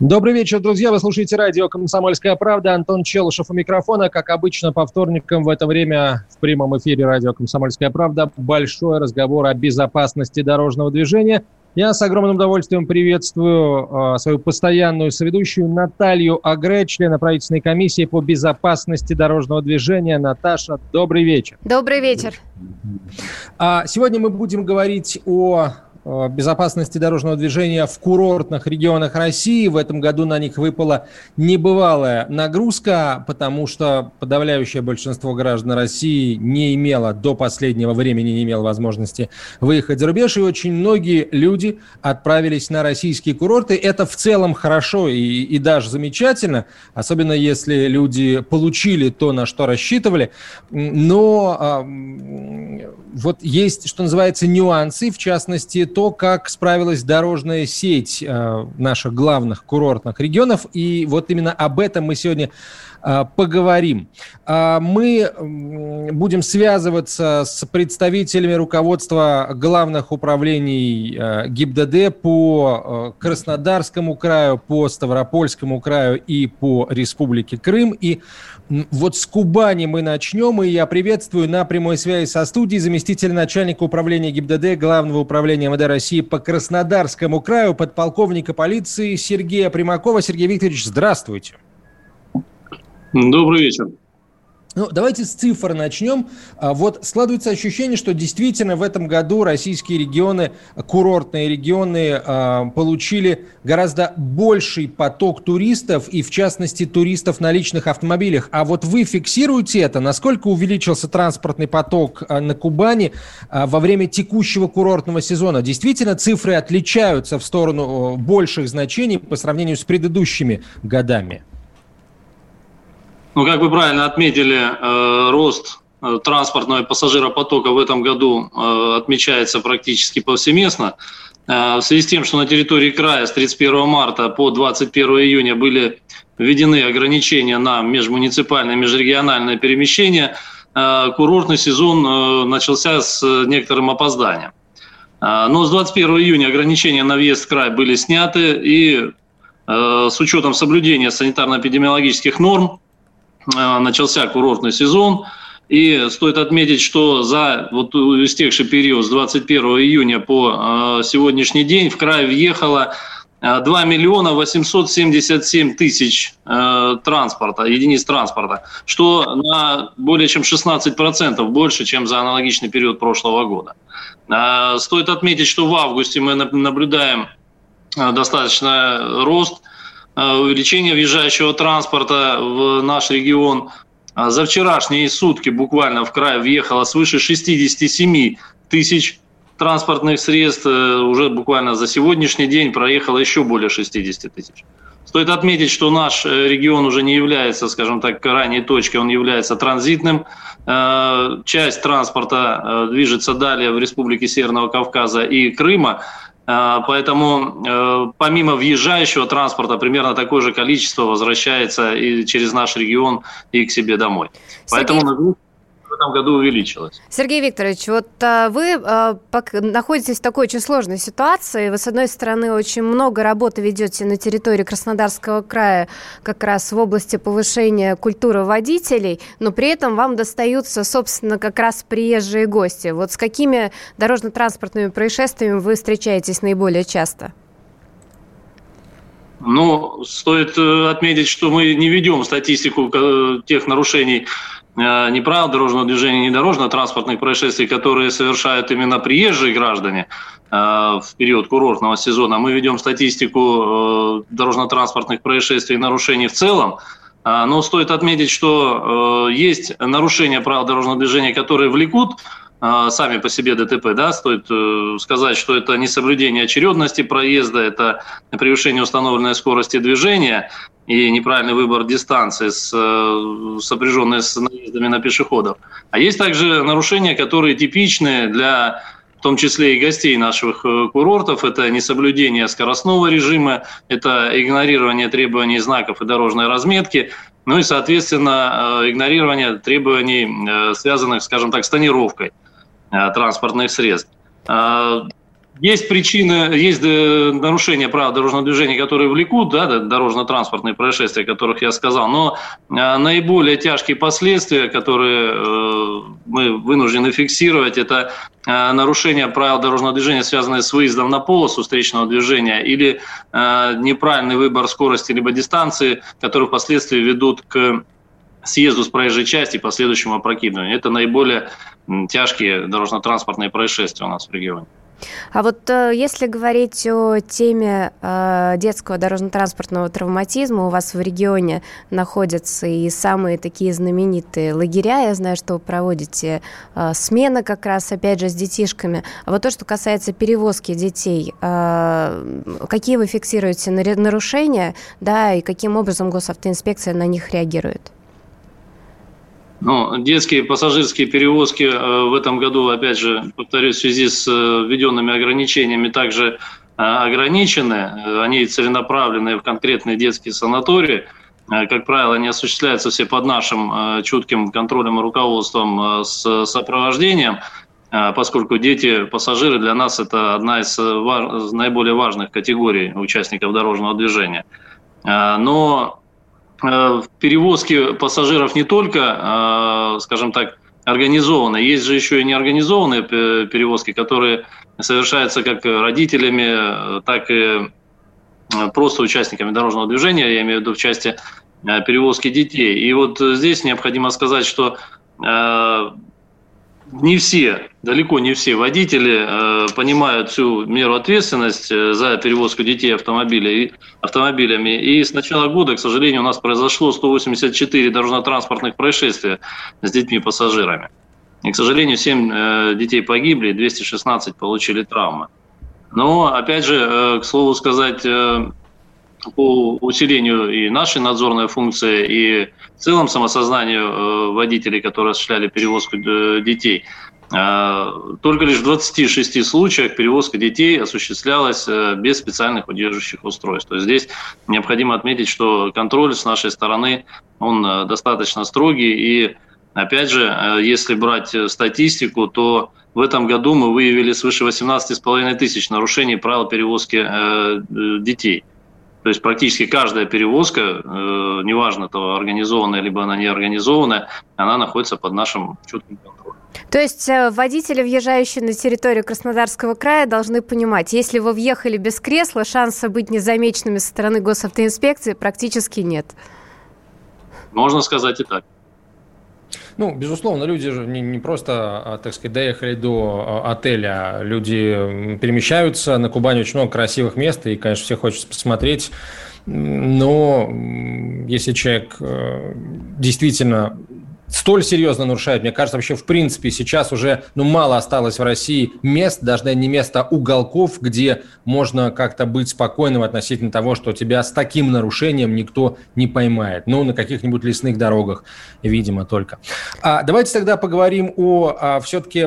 Добрый вечер, друзья. Вы слушаете радио «Комсомольская правда». Антон Челышев у микрофона. Как обычно, по вторникам в это время в прямом эфире радио «Комсомольская правда» большой разговор о безопасности дорожного движения. Я с огромным удовольствием приветствую э, свою постоянную соведущую Наталью Агре, члена правительственной комиссии по безопасности дорожного движения. Наташа, добрый вечер. Добрый вечер. А сегодня мы будем говорить о безопасности дорожного движения в курортных регионах России. В этом году на них выпала небывалая нагрузка, потому что подавляющее большинство граждан России не имело до последнего времени не имело возможности выехать за рубеж, и очень многие люди отправились на российские курорты. Это в целом хорошо и, и даже замечательно, особенно если люди получили то, на что рассчитывали. Но а, вот есть, что называется, нюансы, в частности, то, как справилась дорожная сеть э, наших главных курортных регионов. И вот именно об этом мы сегодня э, поговорим. Э, мы будем связываться с представителями руководства главных управлений э, ГИБДД по Краснодарскому краю, по Ставропольскому краю и по Республике Крым. И вот с Кубани мы начнем, и я приветствую на прямой связи со студией заместителя начальника управления ГИБДД Главного управления МВД России по Краснодарскому краю, подполковника полиции Сергея Примакова. Сергей Викторович, здравствуйте. Добрый вечер. Ну, давайте с цифр начнем. А, вот складывается ощущение, что действительно в этом году российские регионы, курортные регионы, а, получили гораздо больший поток туристов, и в частности туристов на личных автомобилях. А вот вы фиксируете это? Насколько увеличился транспортный поток а, на Кубани во время текущего курортного сезона? Действительно, цифры отличаются в сторону больших значений по сравнению с предыдущими годами? Ну, как вы правильно отметили, э, рост э, транспортного и пассажиропотока в этом году э, отмечается практически повсеместно. В связи с тем, что на территории края с 31 марта по 21 июня были введены ограничения на межмуниципальное, межрегиональное перемещение, курортный сезон начался с некоторым опозданием. Но с 21 июня ограничения на въезд в край были сняты, и с учетом соблюдения санитарно-эпидемиологических норм Э, начался курортный сезон. И стоит отметить, что за вот истекший период с 21 июня по э, сегодняшний день в край въехало 2 э, миллиона 877 тысяч транспорта, единиц транспорта, что на более чем 16% больше, чем за аналогичный период прошлого года. Стоит отметить, что в августе мы наблюдаем достаточно рост – Э, увеличение въезжающего транспорта в наш регион. А за вчерашние сутки буквально в край въехало свыше 67 тысяч транспортных средств. Э, уже буквально за сегодняшний день проехало еще более 60 тысяч. Стоит отметить, что наш э, регион уже не является, скажем так, крайней точкой, он является транзитным. Часть транспорта движется далее в республике Северного Кавказа и Крыма. А, поэтому э, помимо въезжающего транспорта примерно такое же количество возвращается и через наш регион и к себе домой. Сергей... Поэтому этом году увеличилось. Сергей Викторович, вот а, вы а, находитесь в такой очень сложной ситуации. Вы, с одной стороны, очень много работы ведете на территории Краснодарского края как раз в области повышения культуры водителей, но при этом вам достаются, собственно, как раз приезжие гости. Вот с какими дорожно-транспортными происшествиями вы встречаетесь наиболее часто? Ну, стоит э, отметить, что мы не ведем статистику э, тех нарушений, не правил дорожного движения, не дорожно-транспортных происшествий, которые совершают именно приезжие граждане э, в период курортного сезона. Мы ведем статистику э, дорожно-транспортных происшествий и нарушений в целом. Но стоит отметить, что есть нарушения правил дорожного движения, которые влекут сами по себе ДТП, да, стоит э, сказать, что это несоблюдение очередности проезда, это превышение установленной скорости движения и неправильный выбор дистанции, с, э, сопряженные с наездами на пешеходов. А есть также нарушения, которые типичны для в том числе и гостей наших э, курортов. Это несоблюдение скоростного режима, это игнорирование требований знаков и дорожной разметки, ну и, соответственно, игнорирование требований, связанных, скажем так, с тонировкой. Э, транспортных средств. Э, есть причины, есть э, нарушения права дорожного движения, которые влекут да, дорожно-транспортные происшествия, о которых я сказал, но наиболее тяжкие последствия, которые мы вынуждены фиксировать, это нарушение правил дорожного движения, связанное с выездом на полосу встречного движения или неправильный выбор скорости либо дистанции, которые впоследствии ведут к съезду с проезжей части и последующему опрокидыванию. Это наиболее тяжкие дорожно-транспортные происшествия у нас в регионе. А вот э, если говорить о теме э, детского дорожно-транспортного травматизма, у вас в регионе находятся и самые такие знаменитые лагеря. Я знаю, что вы проводите э, смены как раз, опять же, с детишками. А вот то, что касается перевозки детей, какие вы фиксируете нарушения, да, и каким образом госавтоинспекция на них реагирует? Ну, детские пассажирские перевозки э, в этом году, опять же, повторюсь, в связи с э, введенными ограничениями также э, ограничены. Они целенаправленные в конкретные детские санатории. Как правило, они осуществляются все под нашим чутким контролем и руководством с сопровождением, поскольку дети, пассажиры для нас это одна из наиболее важных категорий участников дорожного движения. Но в перевозке пассажиров не только, э, скажем так, организованные, есть же еще и неорганизованные перевозки, которые совершаются как родителями, так и э, просто участниками дорожного движения, я имею в виду в части перевозки детей. И вот здесь необходимо сказать, что не все, далеко не все водители э, понимают всю меру ответственности э, за перевозку детей автомобиля, автомобилями. И с начала года, к сожалению, у нас произошло 184 дорожно-транспортных происшествия с детьми-пассажирами. И, к сожалению, 7 э, детей погибли, 216 получили травмы. Но, опять же, э, к слову сказать, э, по усилению и нашей надзорной функции, и в целом самосознанию э, водителей, которые осуществляли перевозку э, детей. Э, только лишь в 26 случаях перевозка детей осуществлялась без специальных удерживающих устройств. То есть здесь необходимо отметить, что контроль с нашей стороны, он достаточно строгий. И опять же, если брать статистику, то в этом году мы выявили свыше 18,5 тысяч нарушений правил перевозки детей. То есть практически каждая перевозка, э, неважно, то организованная либо она не организованная, она находится под нашим чутким контролем. То есть э, водители, въезжающие на территорию Краснодарского края, должны понимать, если вы въехали без кресла, шанса быть незамеченными со стороны госавтоинспекции практически нет. Можно сказать и так. Ну, безусловно, люди же не, не просто, а, так сказать, доехали до а, отеля, люди перемещаются. На Кубани очень много красивых мест, и, конечно, все хочется посмотреть. Но если человек э, действительно столь серьезно нарушают. Мне кажется, вообще в принципе сейчас уже ну, мало осталось в России мест, даже не места уголков, где можно как-то быть спокойным относительно того, что тебя с таким нарушением никто не поймает. Ну, на каких-нибудь лесных дорогах, видимо, только. А, давайте тогда поговорим о, а, все-таки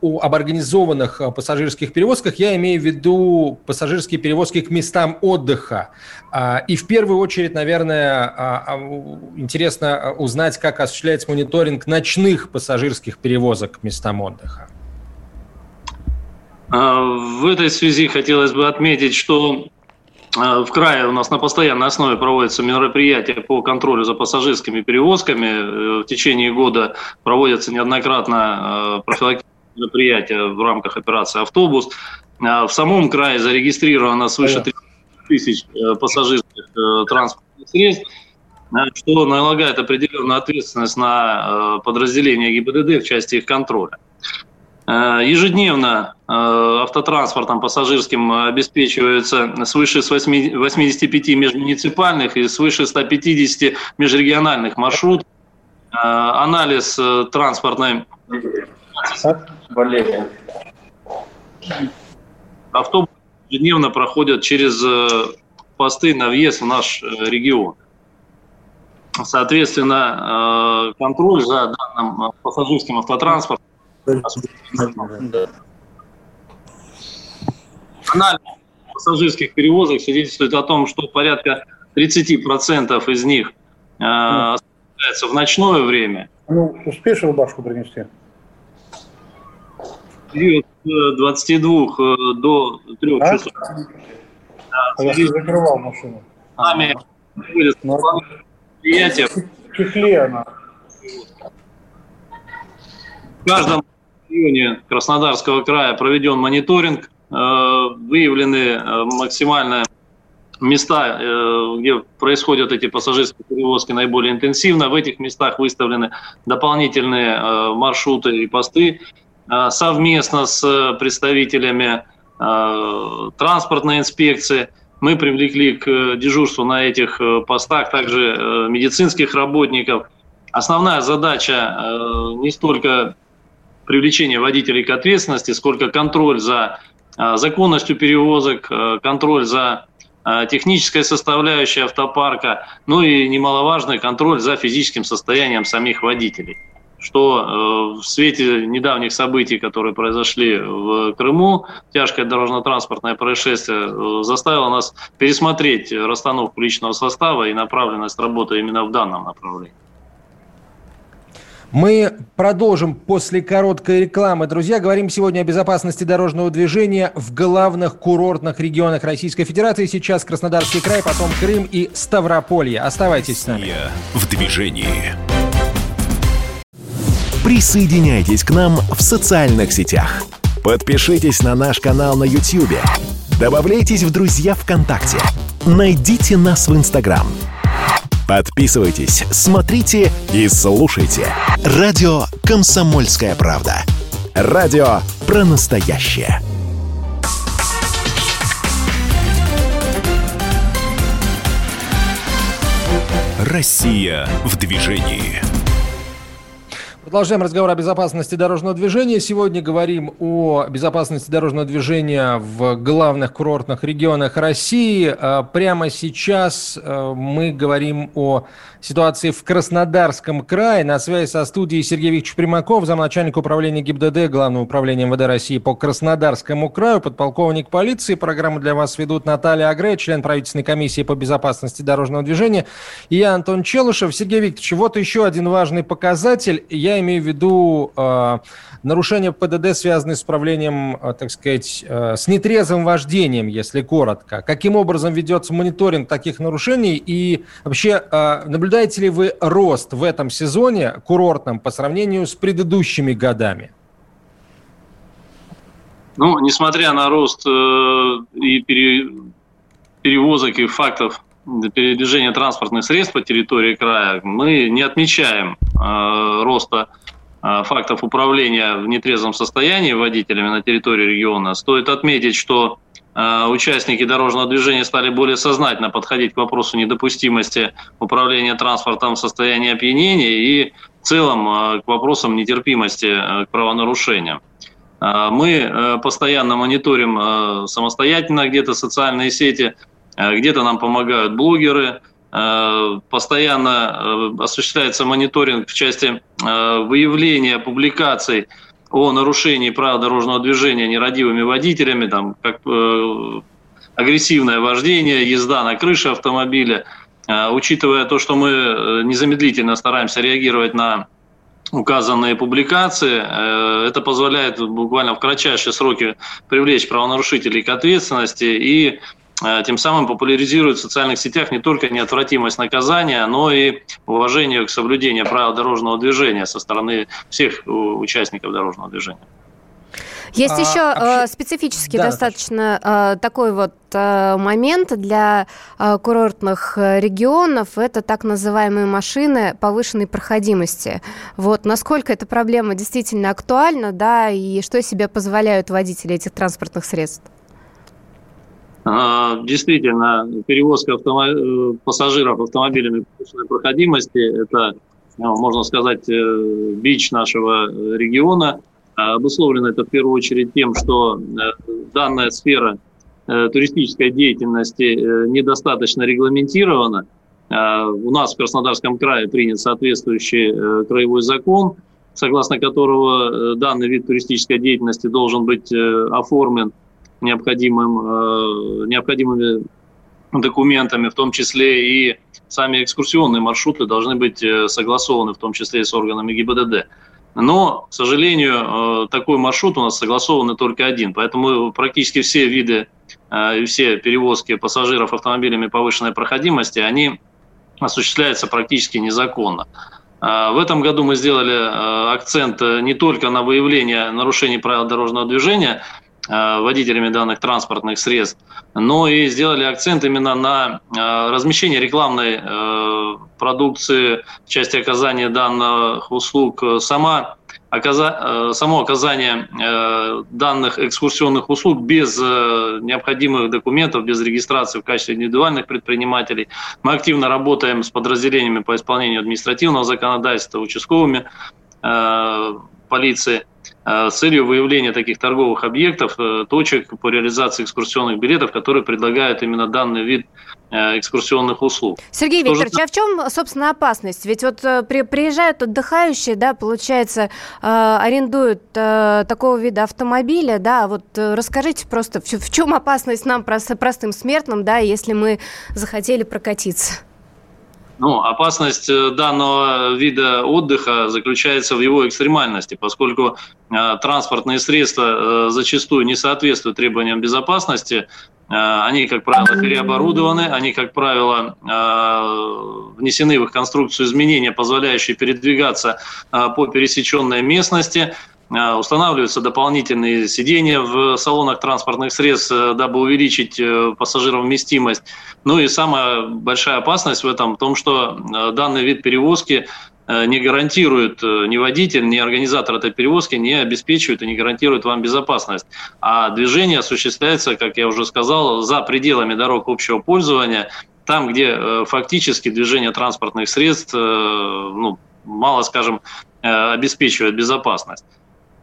о, об организованных а, пассажирских перевозках. Я имею в виду пассажирские перевозки к местам отдыха. А, и в первую очередь, наверное, а, а, интересно узнать, как осуществляется мониторинг ночных пассажирских перевозок к местам отдыха. В этой связи хотелось бы отметить, что в крае у нас на постоянной основе проводятся мероприятия по контролю за пассажирскими перевозками. В течение года проводятся неоднократно профилактические мероприятия в рамках операции «Автобус». В самом крае зарегистрировано свыше 30 тысяч э, пассажирских э, транспортных средств, что налагает определенную ответственность на э, подразделения ГИБДД в части их контроля. Ежедневно автотранспортом пассажирским обеспечивается свыше 85 межмуниципальных и свыше 150 межрегиональных маршрутов. Анализ транспортной. Автобусы ежедневно проходят через посты на въезд в наш регион. Соответственно, контроль за данным пассажирским автотранспортом Анализ пассажирских перевозок свидетельствует о том, что порядка 30% из них э, осуществляется в ночное время. Ну, успеешь рубашку принести? Период с 22 э, до 3 а? часов. А я закрывал машину. Нами ну, предприятия. В чехле она. В каждом районе Краснодарского края проведен мониторинг, э, выявлены э, максимальные места, э, где происходят эти пассажирские перевозки наиболее интенсивно. В этих местах выставлены дополнительные маршруты и посты совместно с представителями транспортной инспекции. Мы привлекли к дежурству на этих постах также медицинских работников. Основная задача не столько привлечение водителей к ответственности, сколько контроль за законностью перевозок, контроль за технической составляющей автопарка, ну и немаловажный контроль за физическим состоянием самих водителей что в свете недавних событий, которые произошли в Крыму, тяжкое дорожно-транспортное происшествие заставило нас пересмотреть расстановку личного состава и направленность работы именно в данном направлении. Мы продолжим после короткой рекламы. Друзья, говорим сегодня о безопасности дорожного движения в главных курортных регионах Российской Федерации. Сейчас Краснодарский край, потом Крым и Ставрополье. Оставайтесь с нами. в движении. Присоединяйтесь к нам в социальных сетях. Подпишитесь на наш канал на YouTube. Добавляйтесь в друзья ВКонтакте. Найдите нас в Инстаграм – Подписывайтесь, смотрите и слушайте. Радио «Комсомольская правда». Радио про настоящее. Россия в движении. Продолжаем разговор о безопасности дорожного движения. Сегодня говорим о безопасности дорожного движения в главных курортных регионах России. А, прямо сейчас а, мы говорим о ситуации в Краснодарском крае. На связи со студией Сергей Викторович Примаков, замначальник управления ГИБДД Главного управления МВД России по Краснодарскому краю, подполковник полиции. Программу для вас ведут Наталья Агре, член правительственной комиссии по безопасности дорожного движения, и я, Антон Челышев. Сергей Викторович, вот еще один важный показатель. Я имею в виду э, нарушения ПДД, связанные с управлением, э, так сказать, э, с нетрезвым вождением, если коротко. Каким образом ведется мониторинг таких нарушений и вообще э, наблюдаете ли вы рост в этом сезоне курортном по сравнению с предыдущими годами? Ну, несмотря на рост э, и пере, перевозок и фактов передвижения транспортных средств по территории края, мы не отмечаем э, роста э, фактов управления в нетрезвом состоянии водителями на территории региона. Стоит отметить, что э, участники дорожного движения стали более сознательно подходить к вопросу недопустимости управления транспортом в состоянии опьянения и в целом э, к вопросам нетерпимости э, к правонарушениям. Э, мы постоянно мониторим самостоятельно где-то социальные сети, где-то нам помогают блогеры, э, постоянно э, осуществляется мониторинг в части выявления публикаций о нарушении правил дорожного движения нерадивыми водителями, там, как агрессивное вождение, езда на крыше автомобиля. Учитывая то, что мы незамедлительно стараемся реагировать на указанные публикации. Это позволяет буквально в кратчайшие сроки привлечь правонарушителей к ответственности и Э, тем самым популяризирует в социальных сетях не только неотвратимость наказания, но и уважение к соблюдению правил дорожного движения со стороны всех участников дорожного движения. Есть а, еще вообще... Э, специфически да, достаточно а, такой вот а, момент для а, курортных регионов. Это так называемые машины повышенной проходимости. Вот насколько эта проблема действительно актуальна, да, и что себе позволяют водители этих транспортных средств? А, действительно, перевозка автомо... пассажиров автомобилями повышенной проходимости – это, ну, можно сказать, э, бич нашего региона. Обусловлено это в первую очередь тем, что данная сфера туристической деятельности недостаточно регламентирована. У нас в Краснодарском крае принят соответствующий краевой закон, согласно которого данный вид туристической деятельности должен быть оформлен необходимым, необходимыми документами, в том числе и сами экскурсионные маршруты должны быть э, согласованы, в том числе и с органами ГИБДД. Но, к сожалению, э, такой маршрут у нас согласован только один. Поэтому практически все виды э, и все перевозки пассажиров автомобилями повышенной проходимости, они осуществляются практически незаконно. В этом году мы сделали акцент не только на выявление нарушений правил дорожного движения, Э, водителями данных транспортных средств, но и сделали акцент именно на э, размещение рекламной э, продукции в части оказания данных услуг. Сама само оказание данных экскурсионных услуг без необходимых документов, без регистрации в качестве индивидуальных предпринимателей. Мы активно работаем с подразделениями по исполнению административного законодательства, участковыми полиции – Э, с целью выявления таких торговых объектов, э, точек по реализации экскурсионных билетов, которые предлагают именно данный вид э, экскурсионных услуг. Сергей Что Викторович, же... а в чем, собственно, опасность? Ведь вот при, приезжают отдыхающие, да, получается, арендуют такого вида автомобиля, да, вот расскажите просто, в, в чем опасность нам, простым смертным, да, если мы захотели прокатиться? Ну, опасность э, данного вида отдыха заключается в его экстремальности, поскольку э, транспортные средства э, зачастую не соответствуют требованиям безопасности. Э, они, как правило, переоборудованы, они, как правило, э, внесены в их конструкцию изменения, позволяющие передвигаться э, по пересеченной местности. Э, устанавливаются дополнительные сиденья в салонах транспортных средств, э, дабы увеличить э, пассажиров вместимость. Ну и самая большая опасность в этом в том, что данный вид перевозки не гарантирует ни водитель, ни организатор этой перевозки, не обеспечивает и не гарантирует вам безопасность. А движение осуществляется, как я уже сказал, за пределами дорог общего пользования, там, где фактически движение транспортных средств ну, мало, скажем, обеспечивает безопасность.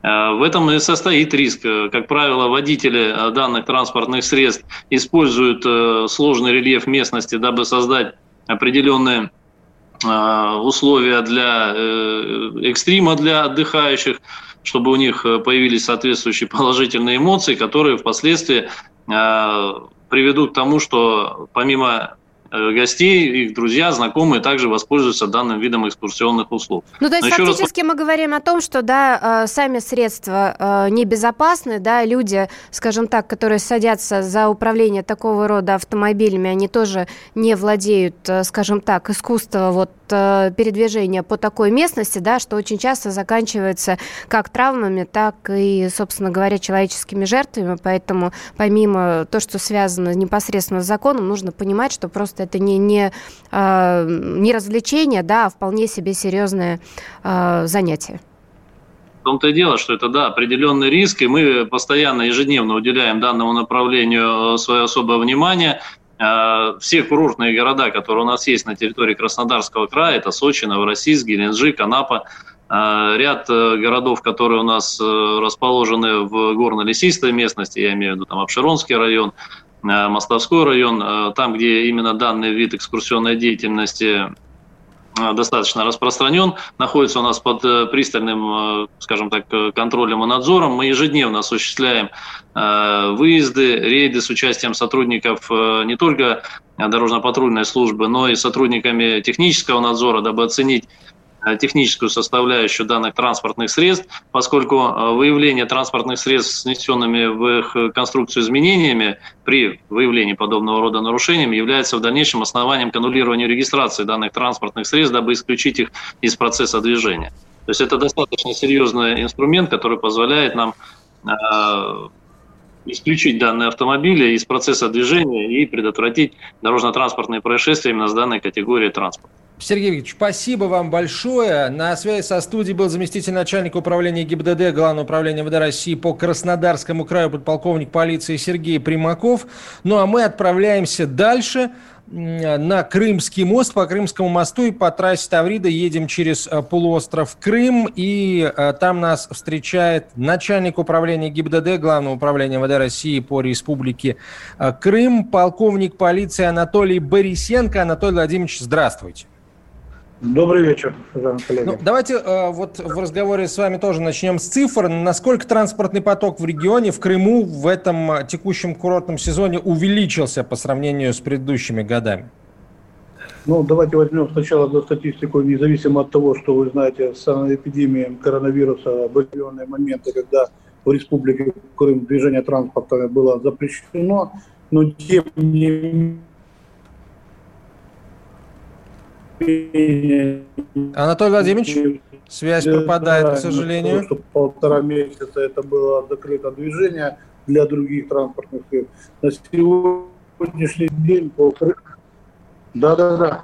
Э, в этом и состоит риск. Э, как правило, водители э, данных транспортных средств используют сложный рельеф местности, дабы создать определенные условия для экстрима для отдыхающих, чтобы у них появились соответствующие положительные эмоции, которые впоследствии приведут к тому, что помимо гостей, их друзья, знакомые также воспользуются данным видом экскурсионных услуг. Ну, то есть Но фактически раз... мы говорим о том, что, да, э, сами средства э, небезопасны, да, люди, скажем так, которые садятся за управление такого рода автомобилями, они тоже не владеют, скажем так, искусством вот передвижения по такой местности, да, что очень часто заканчивается как травмами, так и, собственно говоря, человеческими жертвами, поэтому помимо то, что связано непосредственно с законом, нужно понимать, что просто это не, не, э, не развлечение, да, а вполне себе серьезное э, занятие. В том-то и дело, что это, да, определенный риск, и мы постоянно, ежедневно уделяем данному направлению э, свое особое внимание. Э, все курортные города, которые у нас есть на территории Краснодарского края, это Сочи, Новороссийск, Геленджик, Анапа, ряд городов, которые у нас расположены в горно-лесистой местности, я имею в виду там Обширонский район, Э, Мостовской район, э, там, где именно данный вид экскурсионной деятельности э, достаточно распространен, находится у нас под пристальным, скажем так, контролем и надзором. Мы ежедневно осуществляем выезды, рейды с участием сотрудников не только дорожно-патрульной службы, но и сотрудниками технического надзора, дабы оценить Э, техническую составляющую данных транспортных средств, поскольку э, выявление транспортных средств с внесенными в их конструкцию изменениями при выявлении подобного рода нарушений является в дальнейшем основанием к аннулированию регистрации данных транспортных средств, дабы исключить их из процесса движения. То есть это достаточно серьезный инструмент, который позволяет нам э, исключить данные автомобили из процесса движения и предотвратить дорожно-транспортные происшествия именно с данной категорией транспорта. Сергей Викторович, спасибо вам большое. На связи со студией был заместитель начальника управления ГИБДД Главного управления МВД России по Краснодарскому краю подполковник полиции Сергей Примаков. Ну а мы отправляемся дальше на Крымский мост. По Крымскому мосту и по трассе Таврида едем через э, полуостров Крым. И э, там нас встречает начальник управления ГИБДД, Главного управления МВД России по Республике э, Крым, полковник полиции Анатолий Борисенко. Анатолий Владимирович, здравствуйте. Добрый вечер, коллеги. Ну, давайте э, вот в разговоре с вами тоже начнем с цифр. Насколько транспортный поток в регионе, в Крыму в этом э, текущем курортном сезоне увеличился по сравнению с предыдущими годами? Ну, давайте возьмем сначала за статистику, независимо от того, что вы знаете, с эпидемией коронавируса были определенные моменты, когда в Республике Крым движение транспорта было запрещено, но тем не менее Анатолий Владимирович, связь пропадает, к сожалению. Что полтора месяца это было закрыто движение для других транспортных средств. На сегодняшний день по Да-да-да.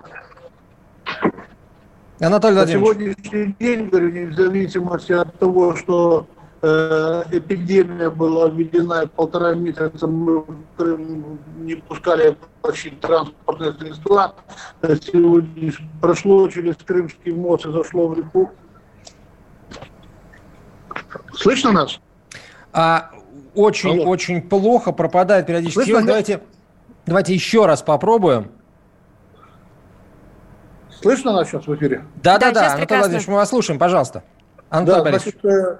Анатолий Владимирович. На сегодняшний день, говорю, вне зависимости от того, что эпидемия была введена полтора месяца, мы в Крым не пускали почти транспортные средства. Сегодня прошло через Крымский мост и зашло в реку. Слышно нас? А, очень, Алло. очень плохо, пропадает периодически. Слышно, давайте, давайте еще раз попробуем. Слышно нас сейчас в эфире? Да, да, да, да. Анатолий Владимирович, мы вас слушаем, пожалуйста. Анатолий да, Борисович. Значит, э,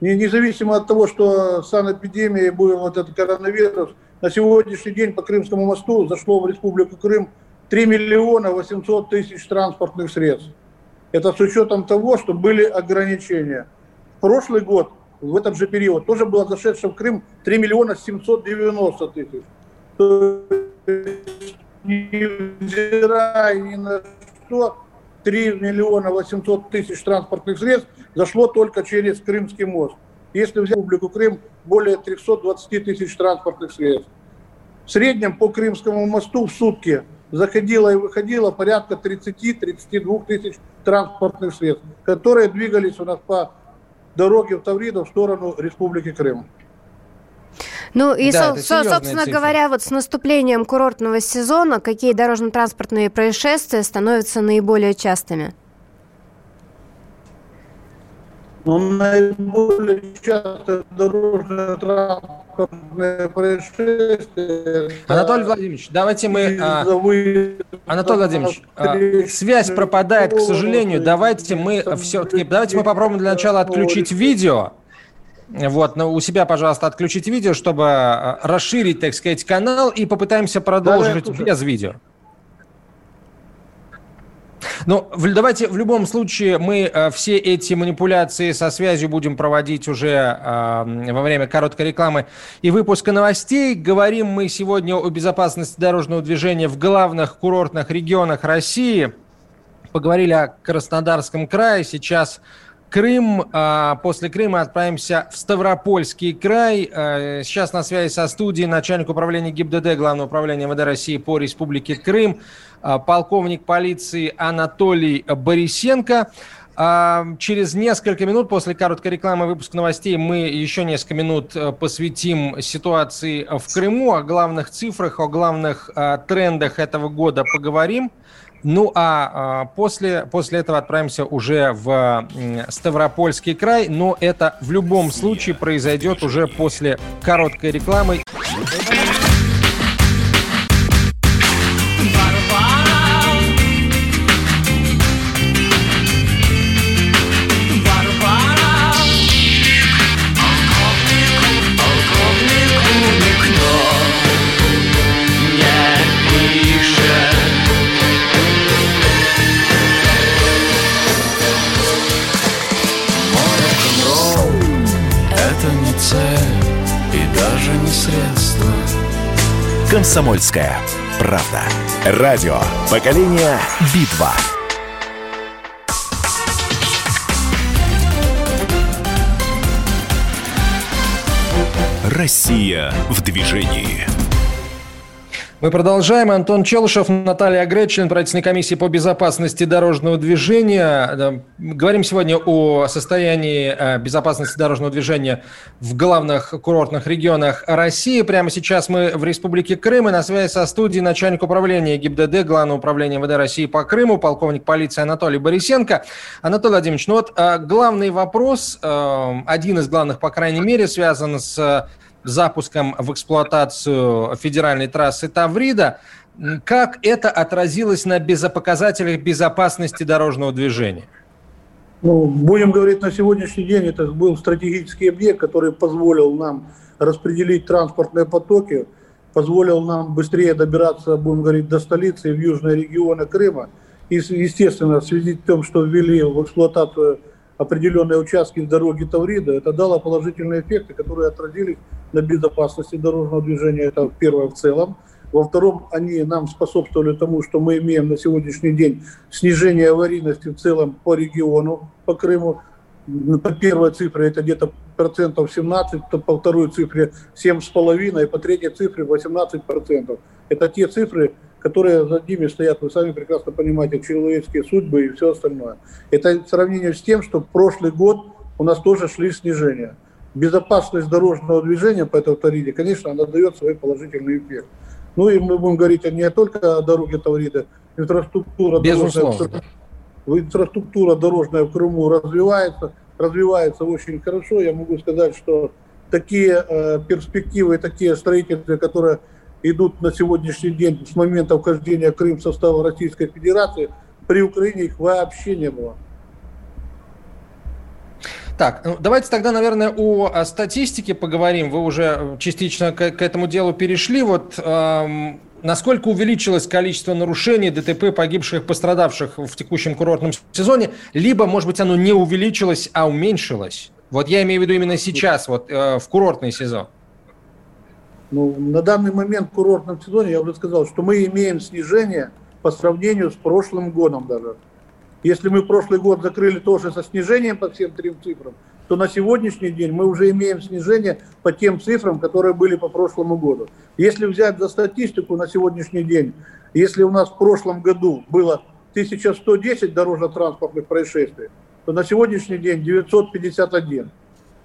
независимо от того, что санэпидемия был вот этот коронавирус, на сегодняшний день по Крымскому мосту зашло в Республику Крым 3 миллиона 800 тысяч транспортных средств. Это с учетом того, что были ограничения. В прошлый год, в этот же период, тоже было зашедшее в Крым 3 миллиона 790 тысяч. То есть, невзирая ни на что, 3 миллиона 800 тысяч транспортных средств зашло только через Крымский мост. Если взять Республику Крым, более 320 тысяч транспортных средств. В среднем по Крымскому мосту в сутки заходило и выходило порядка 30-32 тысяч транспортных средств, которые двигались у нас по дороге в Тавриду в сторону Республики Крым. Ну и, да, со- собственно цифры. говоря, вот с наступлением курортного сезона какие дорожно-транспортные происшествия становятся наиболее частыми? Ну, наиболее часто дорожно-транспортные происшествия... Анатолий Владимирович, давайте мы... А, Анатолий Владимирович, а, связь пропадает, к сожалению. Давайте мы все-таки... Давайте мы попробуем для начала отключить видео. Вот, но у себя, пожалуйста, отключите видео, чтобы а, расширить, так сказать, канал, и попытаемся продолжить да, без видео. Ну, давайте в любом случае мы э, все эти манипуляции со связью будем проводить уже э, во время короткой рекламы и выпуска новостей. Говорим мы сегодня о безопасности дорожного движения в главных курортных регионах России. Поговорили о Краснодарском крае. Сейчас Крым. А после Крыма отправимся в Ставропольский край. Э, сейчас на связи со студией начальник управления ГИБДД Главного управления МВД России по Республике Крым, э, полковник полиции Анатолий Борисенко. А, через несколько минут после короткой рекламы выпуска новостей мы еще несколько минут посвятим ситуации в Крыму, о главных цифрах, о главных трендах этого года поговорим. Ну а, а после, после этого отправимся уже в Ставропольский край, но это в любом случае произойдет уже после короткой рекламы. «Комсомольская правда». Радио «Поколение Битва». Россия в движении. Мы продолжаем. Антон Челышев, Наталья Грет, член правительственной комиссии по безопасности дорожного движения. Говорим сегодня о состоянии э, безопасности дорожного движения в главных курортных регионах России. Прямо сейчас мы в Республике Крым и на связи со студией начальник управления ГИБДД, Главного управления МВД России по Крыму, полковник полиции Анатолий Борисенко. Анатолий Владимирович, ну вот э, главный вопрос, э, один из главных, по крайней мере, связан с запуском в эксплуатацию федеральной трассы Таврида. Как это отразилось на безопоказателях безопасности дорожного движения? Ну, будем говорить, на сегодняшний день это был стратегический объект, который позволил нам распределить транспортные потоки, позволил нам быстрее добираться, будем говорить, до столицы в южные регионы Крыма. И, естественно, в связи с тем, что ввели в эксплуатацию определенные участки дороги Таврида, это дало положительные эффекты, которые отразились на безопасности дорожного движения, это первое в целом. Во втором, они нам способствовали тому, что мы имеем на сегодняшний день снижение аварийности в целом по региону, по Крыму. По первой цифре это где-то процентов 17, по второй цифре 7,5, и по третьей цифре 18 процентов. Это те цифры, которые за ними стоят, вы сами прекрасно понимаете, человеческие судьбы и все остальное. Это в сравнении с тем, что в прошлый год у нас тоже шли снижения безопасность дорожного движения по этой Тавриде, конечно, она дает свой положительный эффект. Ну и мы будем говорить не только о дороге Таврида, инфраструктура дорожная, инфраструктура дорожная в Крыму развивается, развивается очень хорошо. Я могу сказать, что такие э, перспективы, такие строительства, которые идут на сегодняшний день с момента вхождения Крым в состав Российской Федерации, при Украине их вообще не было. Так, ну, давайте тогда, наверное, о, статистике поговорим. Вы уже частично к, к этому делу перешли. Вот эм, насколько увеличилось количество нарушений, ДТП, погибших, пострадавших в текущем курортном сезоне, либо, может быть, оно не увеличилось, а уменьшилось? Вот я имею в виду именно сейчас, вот э, в курортный сезон. Ну, на данный момент в курортном сезоне я уже сказал, что мы имеем снижение по сравнению с прошлым годом даже. Если мы прошлый год закрыли тоже со снижением по всем трем цифрам, то на сегодняшний день мы уже имеем снижение по тем цифрам, которые были по прошлому году. Если взять за статистику на сегодняшний день, если у нас в прошлом году было 1110 дорожно-транспортных происшествий, то на сегодняшний день 951.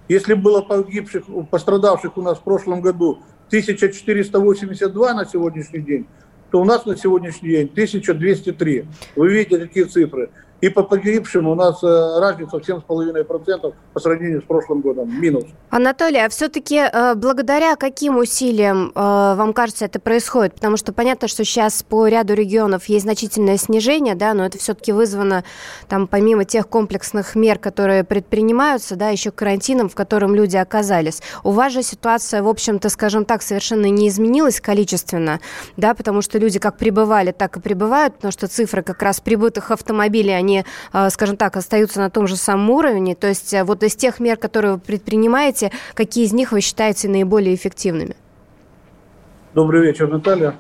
Если было погибших, пострадавших у нас в прошлом году 1482 на сегодняшний день, то у нас на сегодняшний день 1203. Вы видите такие цифры. И по погибшим у нас э, разница в 7,5% по сравнению с прошлым годом. Минус. Анатолий, а все-таки э, благодаря каким усилиям, э, вам кажется, это происходит? Потому что понятно, что сейчас по ряду регионов есть значительное снижение, да, но это все-таки вызвано, там, помимо тех комплексных мер, которые предпринимаются, да, еще карантином, в котором люди оказались. У вас же ситуация, в общем-то, скажем так, совершенно не изменилась количественно, да, потому что люди как прибывали, так и прибывают, потому что цифры как раз прибытых автомобилей, они Э, скажем так, остаются на том же самом уровне? То есть э, вот из тех мер, которые вы предпринимаете, какие из них вы считаете наиболее эффективными? Добрый вечер, Наталья.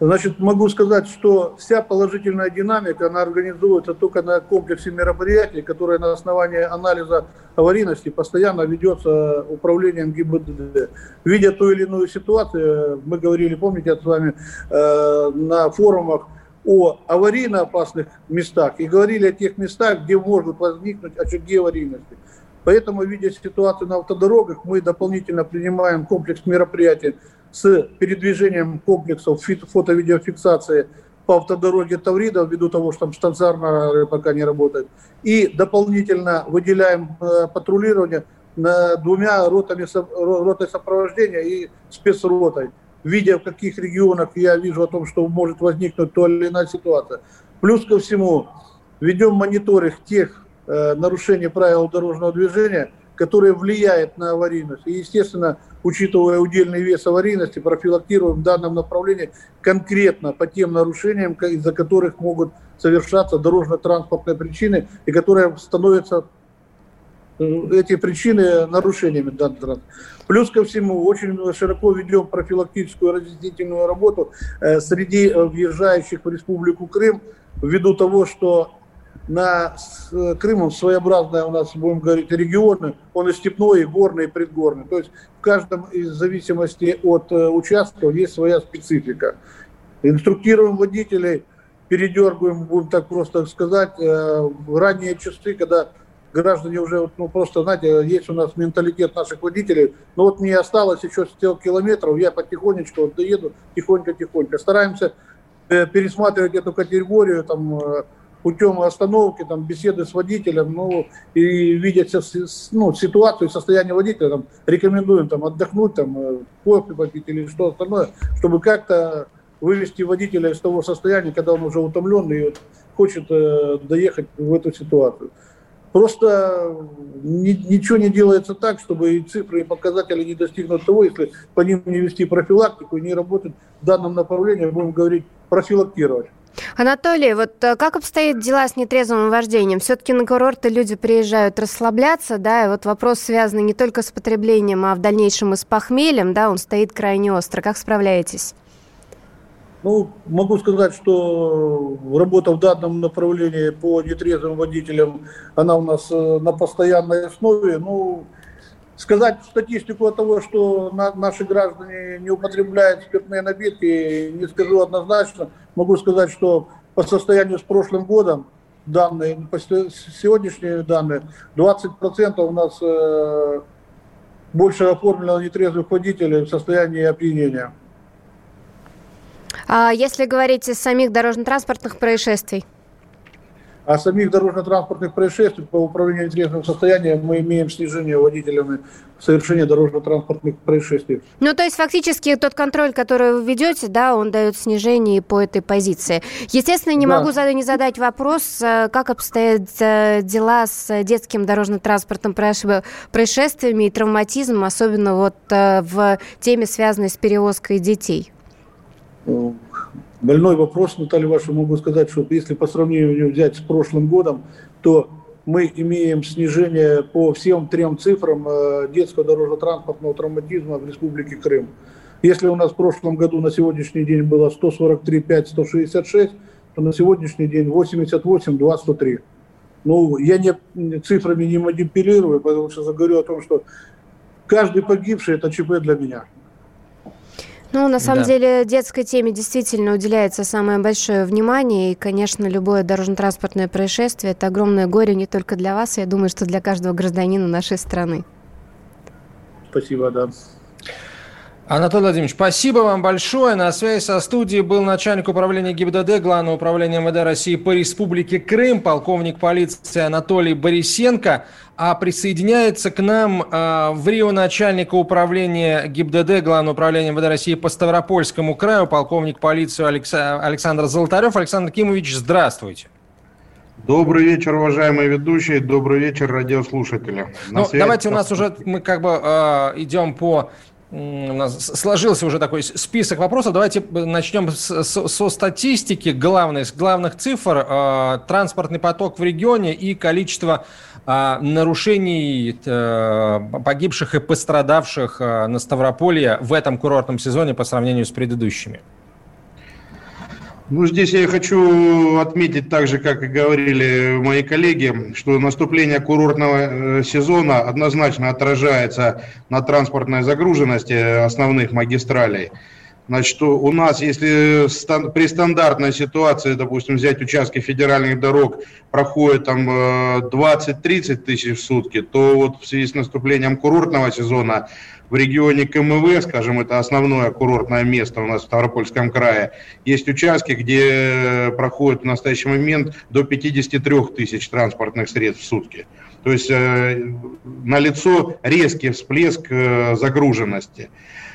Значит, могу сказать, что вся положительная динамика, она организуется только на комплексе мероприятий, которые на основании анализа аварийности постоянно ведется управлением ГИБДД. Видя ту или иную ситуацию, мы говорили, помните, с вами э, на форумах, о аварийно опасных местах и говорили о тех местах, где могут возникнуть очаги аварийности. Поэтому, видя ситуацию на автодорогах, мы дополнительно принимаем комплекс мероприятий с передвижением комплексов фото-видеофиксации по автодороге Таврида, ввиду того, что там стационарно пока не работает. И дополнительно выделяем э, патрулирование двумя ротами, ротой сопровождения и спецротой видя в каких регионах я вижу о том, что может возникнуть то или иная ситуация. Плюс ко всему, ведем мониторинг тех э, нарушений правил дорожного движения, которые влияют на аварийность. И, естественно, учитывая удельный вес аварийности, профилактируем в данном направлении конкретно по тем нарушениям, из-за которых могут совершаться дорожно-транспортные причины и которые становятся эти причины нарушениями данных. Плюс ко всему, очень широко ведем профилактическую разъяснительную работу э, среди э, въезжающих в Республику Крым, ввиду того, что на э, Крымом своеобразная у нас, будем говорить, регионы, он и степной, и горный, и предгорный. То есть в каждом из зависимости от участков есть своя специфика. Инструктируем водителей, передергиваем, будем так просто сказать, в ранние часы, когда граждане уже, ну, просто, знаете, есть у нас менталитет наших водителей, но вот мне осталось еще 100 километров, я потихонечку вот доеду, тихонько-тихонько. Стараемся э, пересматривать эту категорию, там, э, путем остановки, там, беседы с водителем, ну, и видеть ну, ситуацию, состояние водителя, там, рекомендуем там, отдохнуть, там, э, кофе попить или что остальное, чтобы как-то вывести водителя из того состояния, когда он уже утомленный и вот хочет э, доехать в эту ситуацию. Просто ни, ничего не делается так, чтобы и цифры, и показатели не достигнут того, если по ним не вести профилактику и не работать в данном направлении, будем говорить, профилактировать. Анатолий, вот э, как обстоят дела с нетрезвым вождением? Все-таки на курорты люди приезжают расслабляться, да, и вот вопрос связанный не только с потреблением, а в дальнейшем и с похмельем, да, он стоит крайне остро. Как справляетесь? Ну, могу сказать, что работа в данном направлении по нетрезвым водителям, она у нас э, на постоянной основе. Ну, сказать статистику от того, что на, наши граждане не употребляют спиртные напитки, не скажу однозначно. Могу сказать, что по состоянию с прошлым годом, данные, по сегодняшние данные, 20% у нас э, больше оформлено нетрезвых водителей в состоянии опьянения. А если говорить из самих дорожно-транспортных происшествий? А самих дорожно-транспортных происшествий по управлению интересным состоянием мы имеем снижение водителями совершения дорожно-транспортных происшествий. Ну, то есть фактически тот контроль, который вы ведете, да, он дает снижение по этой позиции. Естественно, не да. могу не задать вопрос, э, как обстоят э, дела с детским дорожно-транспортным происшествиями и травматизмом, особенно вот э, в теме, связанной с перевозкой детей больной вопрос, Наталья ваша, могу сказать, что если по сравнению взять с прошлым годом, то мы имеем снижение по всем трем цифрам э, детского дорожно-транспортного травматизма в Республике Крым. Если у нас в прошлом году на сегодняшний день было 143 5 166, то на сегодняшний день 88 2 103. Ну, я не, цифрами не манипулирую, потому что заговорю о том, что каждый погибший – это ЧП для меня. Ну, на самом да. деле, детской теме действительно уделяется самое большое внимание. И, конечно, любое дорожно-транспортное происшествие – это огромное горе не только для вас, я думаю, что для каждого гражданина нашей страны. Спасибо, да. Анатолий Владимирович, спасибо вам большое. На связи со студией был начальник управления ГИБДД Главного управления МВД России по Республике Крым, полковник полиции Анатолий Борисенко. А присоединяется к нам э, в Рио начальника управления ГИБДД Главного управления МВД России по Ставропольскому краю, полковник полиции Алекс... Александр Золотарев. Александр Кимович, здравствуйте. Добрый вечер, уважаемые ведущие. Добрый вечер, радиослушатели. Ну, давайте у нас уже мы как бы э, идем по у нас сложился уже такой список вопросов. Давайте начнем с, с, со статистики главной, с главных цифр. Э, транспортный поток в регионе и количество нарушений э, погибших и пострадавших э, на Ставрополье в этом курортном сезоне по сравнению с предыдущими. Ну, здесь я хочу отметить так же, как и говорили мои коллеги, что наступление курортного э, сезона однозначно отражается на транспортной загруженности основных магистралей. Значит, у нас, если при стандартной ситуации, допустим, взять участки федеральных дорог, проходит там 20-30 э, тысяч в сутки, то вот в связи с наступлением курортного сезона в регионе КМВ, скажем, это основное курортное место у нас в Ставропольском крае, есть участки, где проходит в настоящий момент до 53 тысяч транспортных средств в сутки. То есть э, налицо резкий всплеск э, загруженности.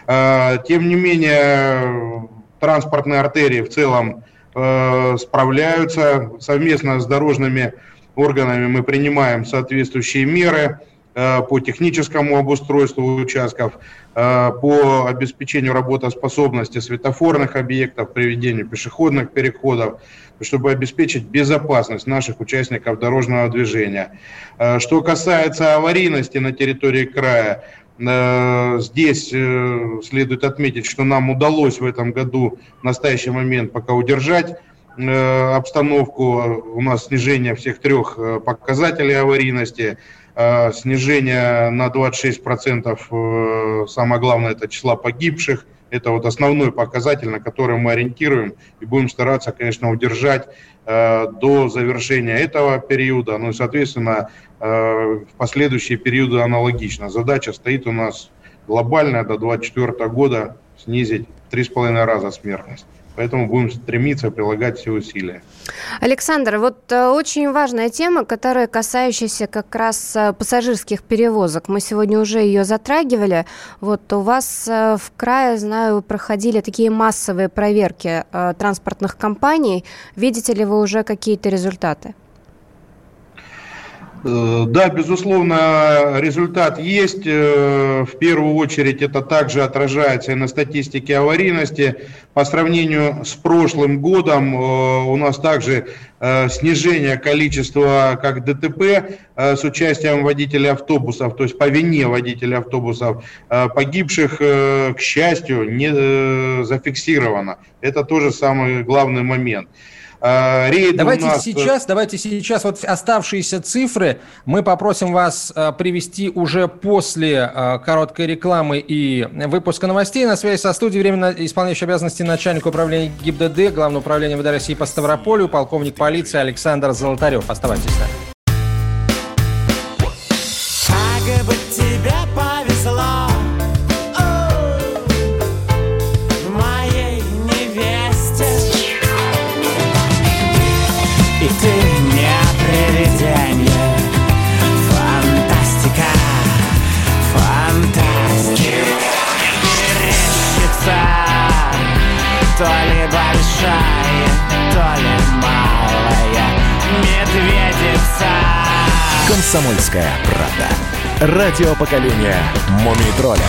Э, тем не менее, транспортные артерии в целом э, справляются. Совместно с дорожными органами мы принимаем соответствующие меры э, по техническому обустройству участков, по обеспечению работоспособности светофорных объектов, приведению пешеходных переходов, чтобы обеспечить безопасность наших участников дорожного движения. Что касается аварийности на территории края, здесь э, следует отметить, что нам удалось в этом году в настоящий момент пока удержать э, обстановку. У нас снижение всех трех показателей аварийности, снижение на 26%, самое главное, это числа погибших, Это вот основной показатель, на который мы ориентируем. И будем стараться, конечно, удержать э, до завершения этого периода, ну и, соответственно, э, в последующие периоды аналогично. Задача стоит у нас глобальная до 2024 года снизить в 3,5 раза смертность. Поэтому будем стремиться прилагать все усилия. Александр, вот э, очень важная тема, которая касающаяся как раз э, пассажирских перевозок. Мы сегодня уже ее затрагивали. Вот у вас э, в крае, знаю, проходили такие массовые проверки транспортных компаний. Видите ли вы уже какие-то результаты? Э, да, безусловно, результат есть. Э, в первую очередь это также отражается и на статистике аварийности. По сравнению с прошлым годом э, у нас также снижение количества как ДТП с участием водителей автобусов, то есть по вине водителей автобусов, погибших, к счастью, не зафиксировано. Это тоже самый главный момент. А, рейды давайте нас... Э, сейчас, давайте сейчас вот оставшиеся цифры мы попросим вас э, привести уже после э, короткой рекламы и выпуска новостей. На связи со студией временно исполняющий обязанности начальника управления ГИБДД, Главного управления ВД России по Ставрополю, полковник полиции Александр Золотарев. Оставайтесь с нами. Большая, то ли малая медведица. Комсомольская правда. Радио поколения Мумий тролля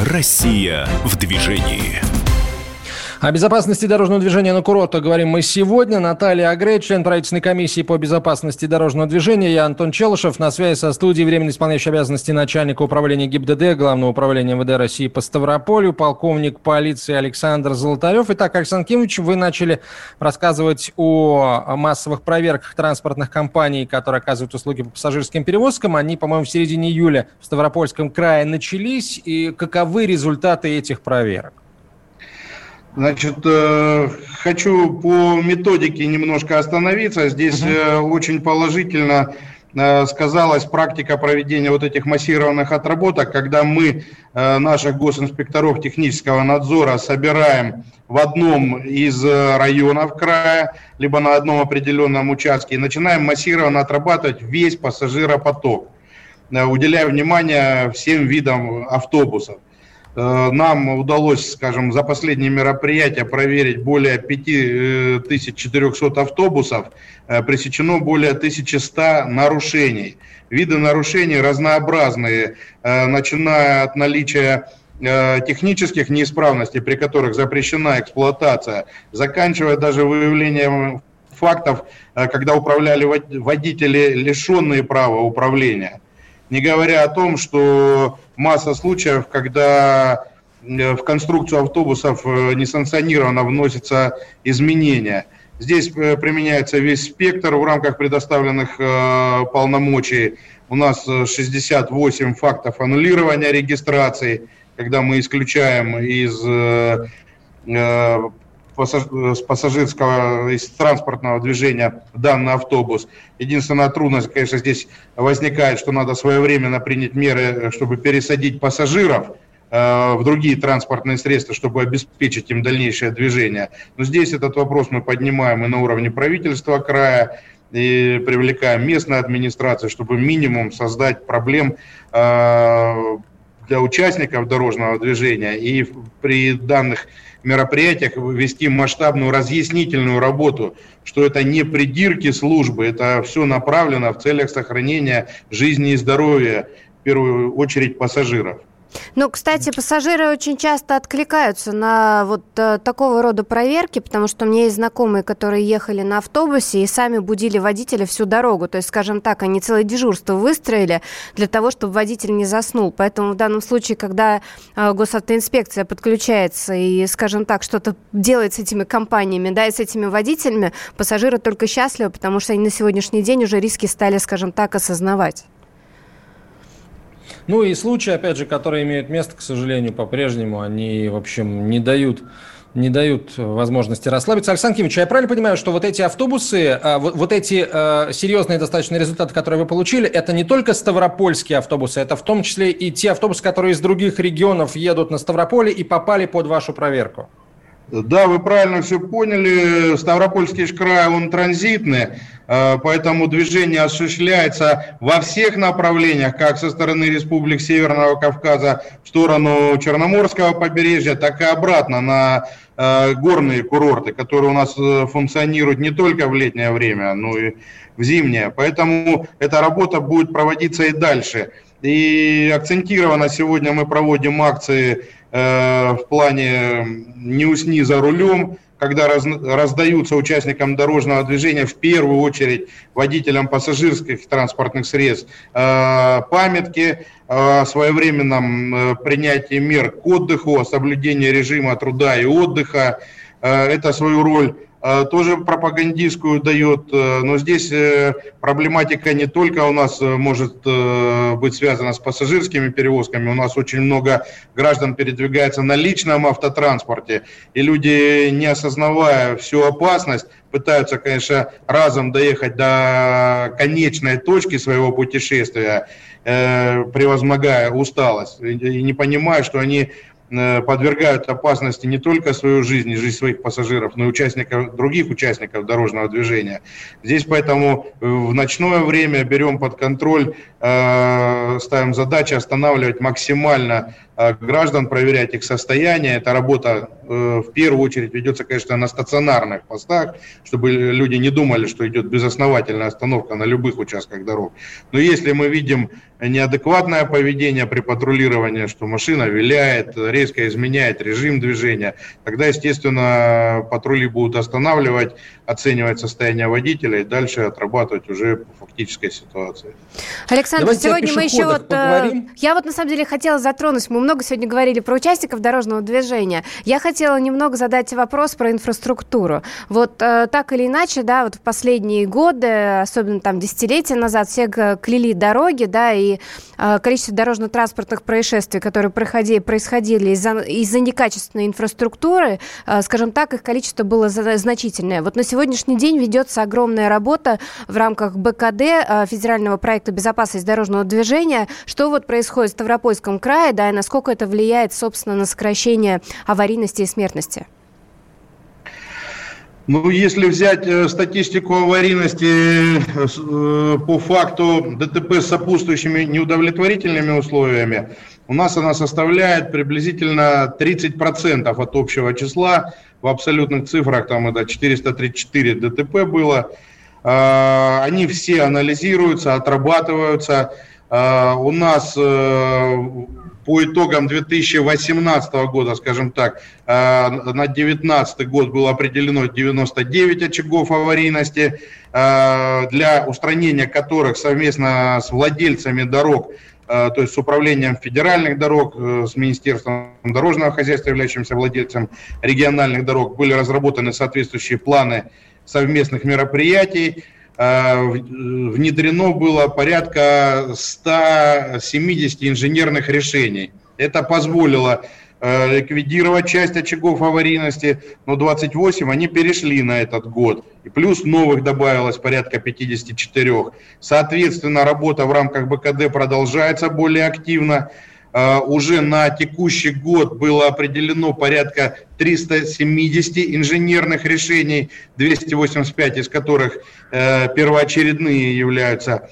Россия в движении. О безопасности дорожного движения на курортах говорим мы сегодня. Наталья Агрей, член правительственной комиссии по безопасности дорожного движения. Я Антон Челышев. На связи со студией временно исполняющий обязанности начальника управления ГИБДД, Главного управления МВД России по Ставрополю, полковник полиции Александр Золотарев. Итак, Александр Кимович, вы начали рассказывать о массовых проверках транспортных компаний, которые оказывают услуги по пассажирским перевозкам. Они, по-моему, в середине июля в Ставропольском крае начались. И каковы результаты этих проверок? Значит, э, хочу по методике немножко остановиться. Здесь uh очень положительно э, сказалась практика проведения вот этих массированных отработок, когда мы наших госинспекторов технического надзора собираем в одном из районов края, либо на одном определенном участке, и начинаем массированно отрабатывать весь пассажиропоток, уделяя внимание всем видам автобусов. Э, нам удалось, скажем, за последние мероприятия проверить более 5400 э, автобусов, э, пресечено более 1100 нарушений. Виды нарушений разнообразные, начиная от наличия технических неисправностей, при которых запрещена эксплуатация, заканчивая даже выявлением фактов, когда управляли водители, лишенные права управления. Не говоря о том, что масса случаев, когда э, в конструкцию автобусов э, несанкционированно вносятся изменения. Здесь э, применяется весь спектр в рамках предоставленных полномочий. У нас 68 фактов аннулирования регистрации, когда мы исключаем из с пассажирского, из транспортного движения данный автобус. Единственная трудность, конечно, здесь возникает, что надо своевременно принять меры, чтобы пересадить пассажиров э, в другие транспортные средства, чтобы обеспечить им дальнейшее движение. Но здесь этот вопрос мы поднимаем и на уровне правительства края, и привлекаем местную администрацию, чтобы минимум создать проблем э, для участников дорожного движения и при данных мероприятиях вести масштабную разъяснительную работу, что это не придирки службы, это все направлено в целях сохранения жизни и здоровья, в первую очередь, пассажиров. Ну, кстати, пассажиры очень часто откликаются на вот э, такого рода проверки, потому что у меня есть знакомые, которые ехали на автобусе и сами будили водителя всю дорогу. То есть, скажем так, они целое дежурство выстроили для того, чтобы водитель не заснул. Поэтому в данном случае, когда э, госавтоинспекция подключается и, скажем так, что-то делает с этими компаниями, да, и с этими водителями, пассажиры только счастливы, потому что они на сегодняшний день уже риски стали, скажем так, осознавать. Ну и случаи, опять же, которые имеют место, к сожалению, по-прежнему, они, в общем, не дают не дают возможности расслабиться. Александр Кимович, я правильно понимаю, что вот эти автобусы, а, вот, вот эти э, серьезные достаточно результаты, которые вы получили, это не только ставропольские автобусы, это в том числе и те автобусы, которые из других регионов едут на Ставрополе и попали под вашу проверку? Да, вы правильно все поняли. Ставропольский край, он транзитный, э, поэтому движение осуществляется во всех направлениях, как со стороны республик Северного Кавказа в сторону Черноморского побережья, так и обратно на э, горные курорты, которые у нас э, функционируют не только в летнее время, но и в зимнее. Поэтому эта работа будет проводиться и дальше. И акцентированно сегодня мы проводим акции в плане «не усни за рулем», когда раз, раздаются участникам дорожного движения, в первую очередь водителям пассажирских транспортных средств, э, памятки о своевременном э, принятии мер к отдыху, о соблюдении режима труда и отдыха. Это свою роль Э, тоже пропагандистскую дает, э, но здесь э, проблематика не только у нас может быть связана с пассажирскими перевозками, у нас очень много граждан передвигается на личном автотранспорте, и люди, не осознавая всю опасность, пытаются, конечно, разом доехать до конечной точки своего путешествия, превозмогая усталость, и не понимая, что они Э, подвергают опасности не только свою жизнь и жизнь своих пассажиров, но и участников, других участников дорожного движения. Здесь поэтому в ночное время берем под контроль, э, ставим задачи останавливать максимально э, граждан, проверять их состояние. Эта работа в первую очередь ведется, конечно, на стационарных постах, чтобы люди не думали, что идет безосновательная остановка на любых участках дорог. Но если мы видим неадекватное поведение при патрулировании, что машина виляет, резко изменяет режим движения, тогда, естественно, патрули будут останавливать, оценивать состояние водителя и дальше отрабатывать уже по фактической ситуации. Александр, Давайте сегодня мы еще вот... Э, поговорим. Я вот на самом деле хотела затронуть, мы много сегодня говорили про участников дорожного движения. Я хотела немного задать вопрос про инфраструктуру. Вот э, так или иначе, да, вот в последние годы, особенно там десятилетия назад, все кляли дороги, да, и э, количество дорожно-транспортных происшествий, которые проходили, происходили из-за из некачественной инфраструктуры, скажем так, их количество было значительное. Вот на сегодня сегодняшний день ведется огромная работа в рамках БКД, э, федерального проекта безопасности дорожного движения. Что вот происходит в Ставропольском крае, да, и насколько это влияет, собственно, на сокращение аварийности и смертности? Ну, если взять э, статистику аварийности э, по факту ДТП с сопутствующими неудовлетворительными условиями, у нас она составляет приблизительно 30% от общего числа в абсолютных цифрах там это 434 ДТП было. А, они все анализируются, отрабатываются. А, у нас э, по итогам 2018 года, скажем так, а, на 2019 год было определено 99 очагов аварийности, для устранения которых совместно с владельцами дорог Э, то есть с управлением федеральных дорог, э, с Министерством дорожного хозяйства, являющимся владельцем региональных дорог, были разработаны соответствующие планы совместных мероприятий. Э, внедрено было порядка 170 инженерных решений. Это позволило Э, ликвидировать часть очагов аварийности, но 28 они перешли на этот год. И плюс новых добавилось порядка 54. Соответственно, работа в рамках БКД продолжается более активно. Uh, уже на текущий год было определено порядка 370 инженерных решений, 285 из которых uh, первоочередные являются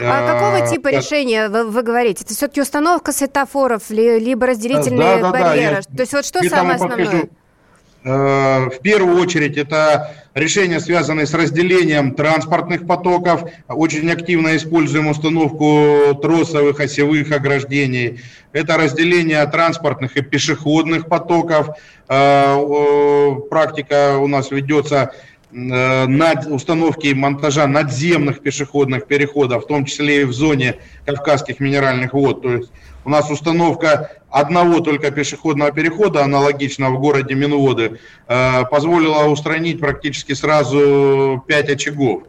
а какого типа да. решения вы, вы говорите? Это все-таки установка светофоров, либо разделительные да, да, барьеры? Да, я... То есть вот что самое основное? Покажу. Э, в первую очередь это решения, связанные с разделением транспортных потоков. Очень активно используем установку тросовых осевых ограждений. Это разделение транспортных и пешеходных потоков. Э, практика у нас ведется э, над установки и монтажа надземных пешеходных переходов, в том числе и в зоне Кавказских минеральных вод. То есть у нас установка одного только пешеходного перехода, аналогичного в городе Минводы, э, позволила устранить практически сразу 5 очагов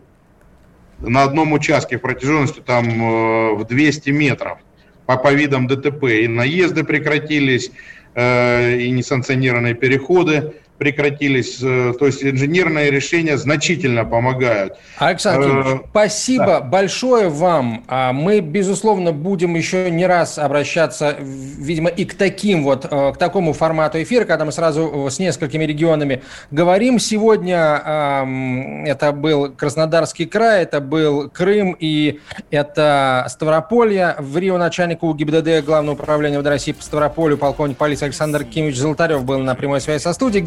на одном участке протяженностью там э, в 200 метров по, по видам ДТП. И наезды прекратились, э, и несанкционированные переходы прекратились. Э, то есть инженерные решения значительно помогают. Александр э, спасибо да. большое вам. А мы, безусловно, будем еще не раз обращаться, видимо, и к таким вот, э, к такому формату эфира, когда мы сразу с несколькими регионами говорим. Сегодня это был Краснодарский край, это был Крым и это Ставрополье. В Рио начальник УГИБДД Главного управления ВД России по Ставрополю полковник полиции Александр Кимович Золотарев был на прямой связи со студией.